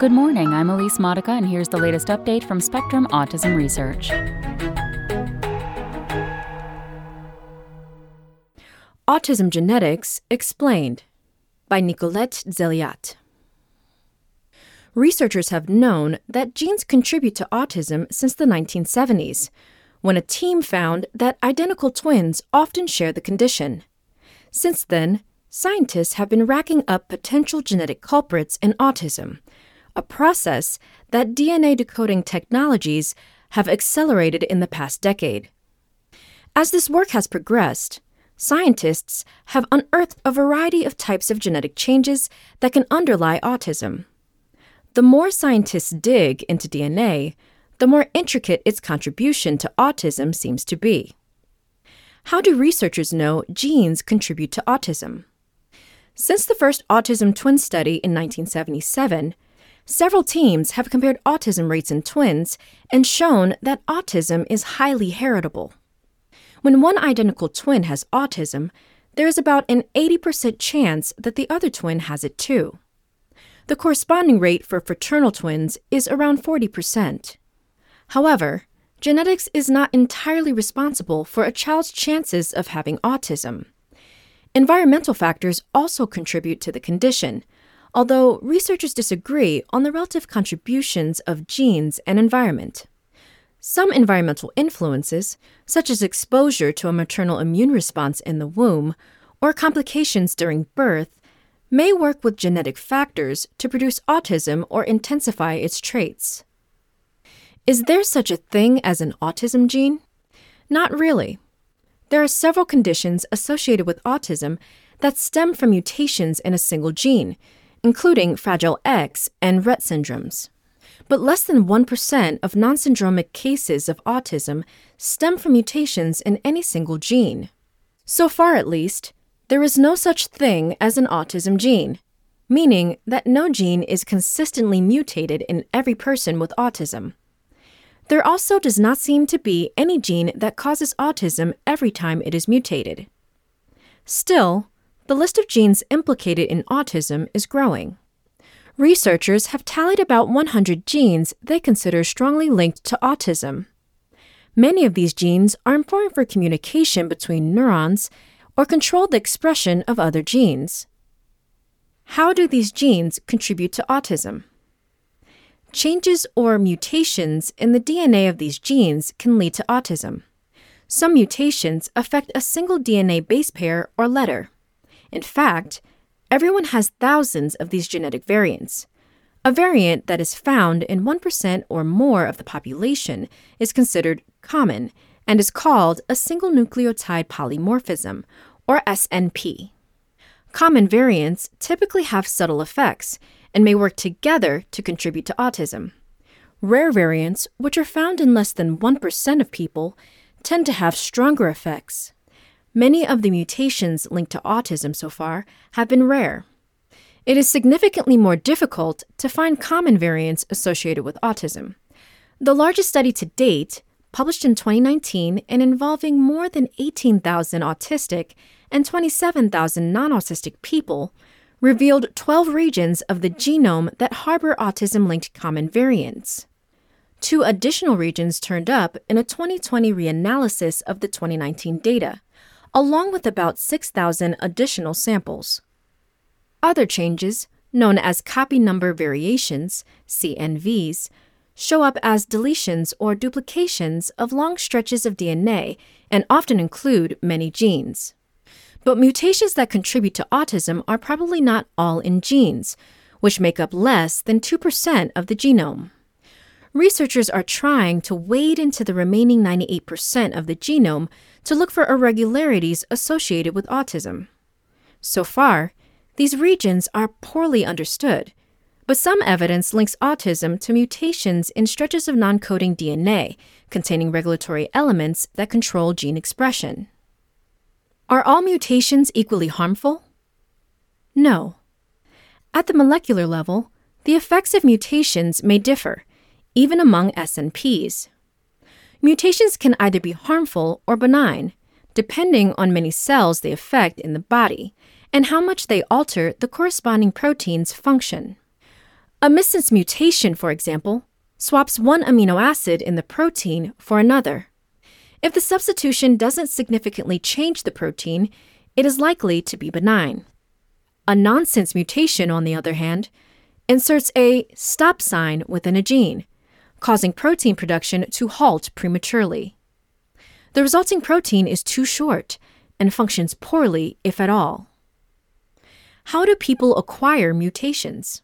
Good morning, I'm Elise Modica, and here's the latest update from Spectrum Autism Research. Autism Genetics Explained by Nicholette Zeliadt. Researchers have known that genes contribute to autism since the 1970s, when a team found that identical twins often share the condition. Since then, scientists have been racking up potential genetic culprits in autism, a process that DNA decoding technologies have accelerated in the past decade. As this work has progressed, scientists have unearthed a variety of types of genetic changes that can underlie autism. The more scientists dig into DNA, the more intricate its contribution to autism seems to be. How do researchers know genes contribute to autism? Since the first autism twin study in 1977, several teams have compared autism rates in twins and shown that autism is highly heritable. When one identical twin has autism, there is about an 80% chance that the other twin has it too. The corresponding rate for fraternal twins is around 40%. However, genetics is not entirely responsible for a child's chances of having autism. Environmental factors also contribute to the condition, although researchers disagree on the relative contributions of genes and environment. Some environmental influences, such as exposure to a maternal immune response in the womb or complications during birth, may work with genetic factors to produce autism or intensify its traits. Is there such a thing as an autism gene? Not really. There are several conditions associated with autism that stem from mutations in a single gene, including Fragile X and Rett syndromes. But less than 1% of non syndromic cases of autism stem from mutations in any single gene. So far, at least, there is no such thing as an autism gene, meaning that no gene is consistently mutated in every person with autism. There also does not seem to be any gene that causes autism every time it is mutated. Still, the list of genes implicated in autism is growing. Researchers have tallied about 100 genes they consider strongly linked to autism. Many of these genes are important for communication between neurons or control the expression of other genes. How do these genes contribute to autism? Changes or mutations in the DNA of these genes can lead to autism. Some mutations affect a single DNA base pair or letter. In fact, everyone has thousands of these genetic variants. A variant that is found in 1% or more of the population is considered common and is called a single nucleotide polymorphism, or SNP. Common variants typically have subtle effects and may work together to contribute to autism. Rare variants, which are found in less than 1% of people, tend to have stronger effects. Many of the mutations linked to autism so far have been rare. It is significantly more difficult to find common variants associated with autism. The largest study to date, published in 2019 and involving more than 18,000 autistic and 27,000 non autistic people, revealed 12 regions of the genome that harbor autism linked common variants. Two additional regions turned up in a 2020 reanalysis of the 2019 data, along with about 6,000 additional samples. Other changes, known as copy number variations, CNVs, show up as deletions or duplications of long stretches of DNA and often include many genes. But mutations that contribute to autism are probably not all in genes, which make up less than 2% of the genome. Researchers are trying to wade into the remaining 98% of the genome to look for irregularities associated with autism. So far, these regions are poorly understood, but some evidence links autism to mutations in stretches of non coding DNA containing regulatory elements that control gene expression. Are all mutations equally harmful? No. At the molecular level, the effects of mutations may differ, even among SNPs. Mutations can either be harmful or benign, depending on many cells they affect in the body and how much they alter the corresponding protein's function. A missense mutation, for example, swaps one amino acid in the protein for another. If the substitution doesn't significantly change the protein, it is likely to be benign. A nonsense mutation, on the other hand, inserts a stop sign within a gene, causing protein production to halt prematurely. The resulting protein is too short and functions poorly, if at all. How do people acquire mutations?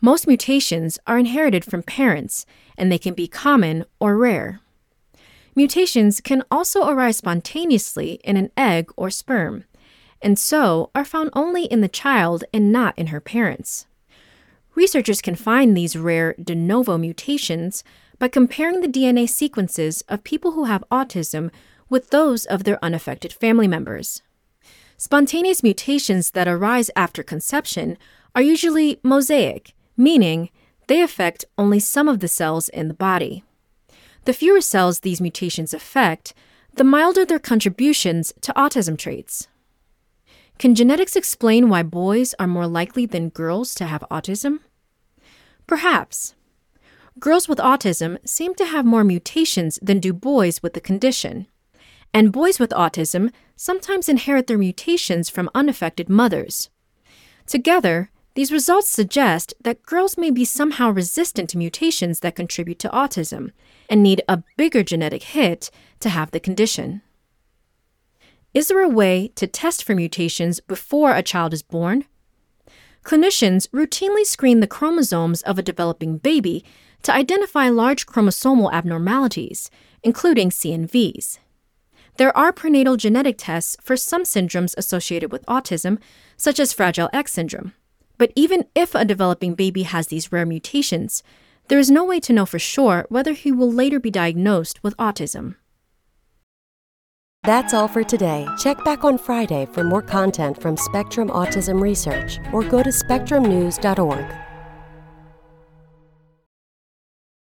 Most mutations are inherited from parents, and they can be common or rare. Mutations can also arise spontaneously in an egg or sperm, and so are found only in the child and not in her parents. Researchers can find these rare de novo mutations by comparing the DNA sequences of people who have autism with those of their unaffected family members. Spontaneous mutations that arise after conception are usually mosaic meaning they affect only some of the cells in the body. The fewer cells these mutations affect, the milder their contributions to autism traits. Can genetics explain why boys are more likely than girls to have autism? Perhaps. Girls with autism seem to have more mutations than do boys with the condition. And boys with autism sometimes inherit their mutations from unaffected mothers. Together, these results suggest that girls may be somehow resistant to mutations that contribute to autism and need a bigger genetic hit to have the condition. Is there a way to test for mutations before a child is born? Clinicians routinely screen the chromosomes of a developing baby to identify large chromosomal abnormalities, including CNVs. There are prenatal genetic tests for some syndromes associated with autism, such as Fragile X syndrome. But even if a developing baby has these rare mutations, there is no way to know for sure whether he will later be diagnosed with autism. That's all for today. Check back on Friday for more content from Spectrum Autism Research or go to spectrumnews.org.